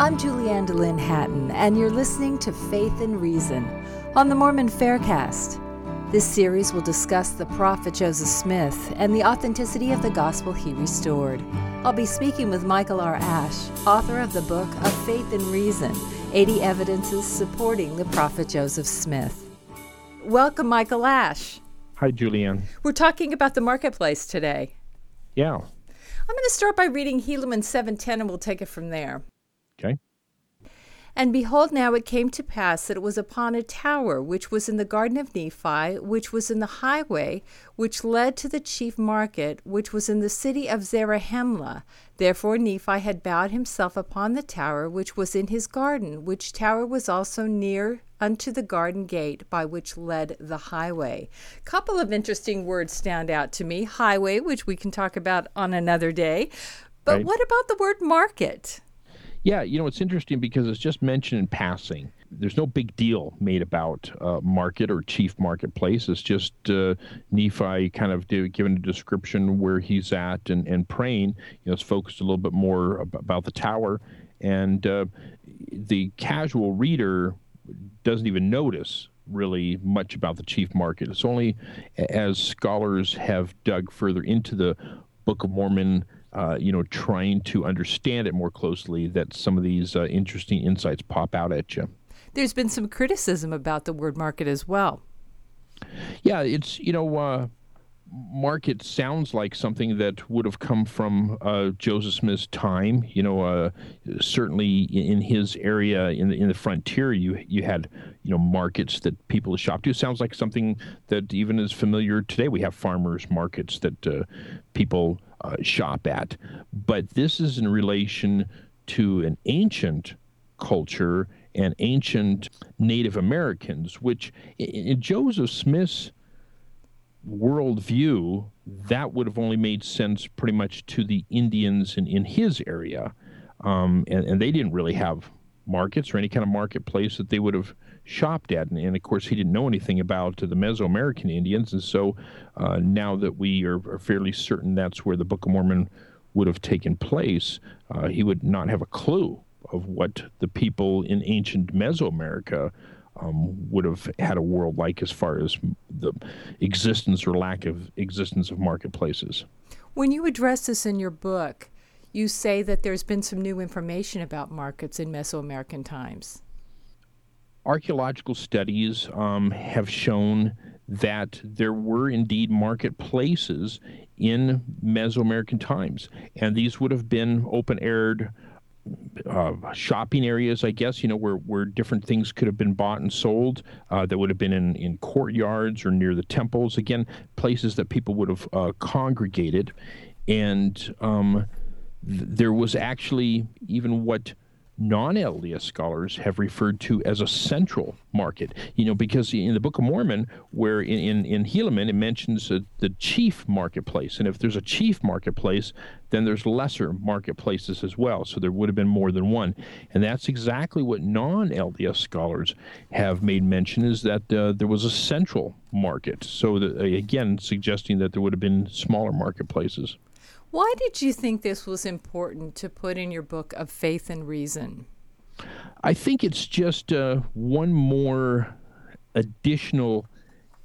I'm Julianne Dehlin Hatton, and you're listening to Faith and Reason on the Mormon Faircast. This series will discuss the prophet Joseph Smith and the authenticity of the gospel he restored. I'll be speaking with Michael R. Ash, author of the book of Faith and Reason 80 Evidences Supporting the Prophet Joseph Smith. Welcome, Michael Ash. Hi, Julianne. We're talking about the marketplace today. Yeah. I'm going to start by reading Helaman 7:10 and we'll take it from there. Okay. And behold, now it came to pass that it was upon a tower which was in the garden of Nephi, which was in the highway which led to the chief market, which was in the city of Zarahemla. Therefore Nephi had bowed himself upon the tower which was in his garden, which tower was also near unto the garden gate by which led the highway. Couple of interesting words stand out to me. Highway, which we can talk about on another day. But Right. what about the word market? Yeah, you know, it's interesting because it's just mentioned in passing. There's no big deal made about uh, market or chief marketplace. It's just uh, Nephi kind of given a description where he's at and, and praying. You know, it's focused a little bit more about the tower. And uh, the casual reader doesn't even notice really much about the chief market. It's only as scholars have dug further into the Book of Mormon, uh, you know, trying to understand it more closely, that some of these uh, interesting insights pop out at you. There's been some criticism about the word market as well. Yeah, it's you know, uh, market sounds like something that would have come from uh, Joseph Smith's time. You know, uh, certainly in his area in the in the frontier, you you had you know markets that people shop to. Sounds like something that even is familiar today. We have farmers markets that uh, people uh, shop at, but this is in relation to an ancient culture and ancient Native Americans, which in, Joseph Smith's worldview, that would have only made sense pretty much to the Indians in, in his area. Um, and, and they didn't really have markets or any kind of marketplace that they would have shopped at. And, and of course, he didn't know anything about the Mesoamerican Indians. And so uh, now that we are, are fairly certain that's where the Book of Mormon would have taken place, uh, he would not have a clue of what the people in ancient Mesoamerica um, would have had a world like as far as the existence or lack of existence of marketplaces. When you address this in your book, you say that there's been some new information about markets in Mesoamerican times. Archaeological studies um, have shown that there were indeed marketplaces in Mesoamerican times, and these would have been open aired uh, shopping areas, I guess, you know, where, where different things could have been bought and sold uh, that would have been in, in courtyards or near the temples. Again, places that people would have uh, congregated. And um, there was actually even what non LDS scholars have referred to as a central market. You know, because in the Book of Mormon, where in, in, in Helaman, it mentions uh, the chief marketplace. And if there's a chief marketplace, then there's lesser marketplaces as well. So there would have been more than one. And that's exactly what non LDS scholars have made mention is that uh, there was a central market. So, that, again, suggesting that there would have been smaller marketplaces. Why did you think this was important to put in your book of faith and reason? I think it's just uh, one more additional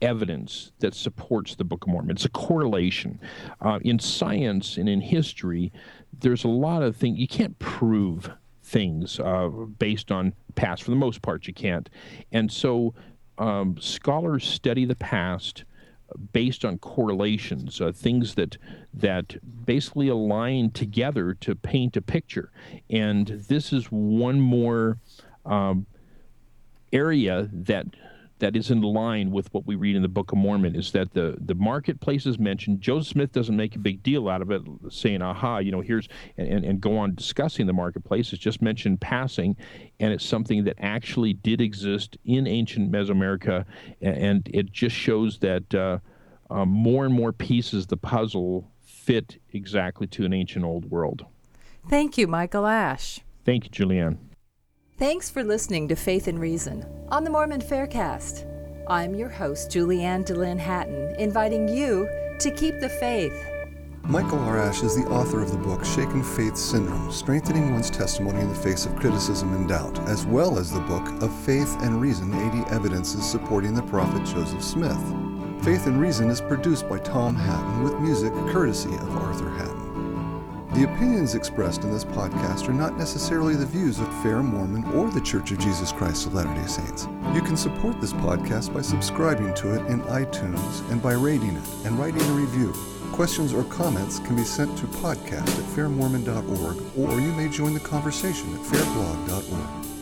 evidence that supports the Book of Mormon. It's a correlation. Uh, in science and in history, there's a lot of things you can't prove things uh, based on past. For the most part, you can't. And so um, scholars study the past based on correlations, uh, things that that basically align together to paint a picture. And this is one more um, area that that is in line with what we read in the Book of Mormon is that the the marketplace is mentioned. Joseph Smith doesn't make a big deal out of it, saying, "Aha, you know, here's," and, and, go on discussing the marketplace. It's just mentioned passing, and it's something that actually did exist in ancient Mesoamerica, and, and it just shows that uh, uh, more and more pieces of the puzzle fit exactly to an ancient old world. Thank you, Michael Ash. Thank you, Julianne. Thanks for listening to Faith and Reason on the Mormon Faircast. I'm your host, Julianne Dehlin Hatton, inviting you to keep the faith. Michael R. Ash is the author of the book Shaken Faith Syndrome Strengthening One's Testimony in the Face of Criticism and Doubt, as well as the book Of Faith and Reason 80 Evidences Supporting the Prophet Joseph Smith. Faith and Reason is produced by Tom Hatton with music courtesy of Arthur Hatton. The opinions expressed in this podcast are not necessarily the views of Fair Mormon or the Church of Jesus Christ of Latter day Saints. You can support this podcast by subscribing to it in iTunes and by rating it and writing a review. Questions or comments can be sent to podcast at fairmormon.org or you may join the conversation at fairblog.org.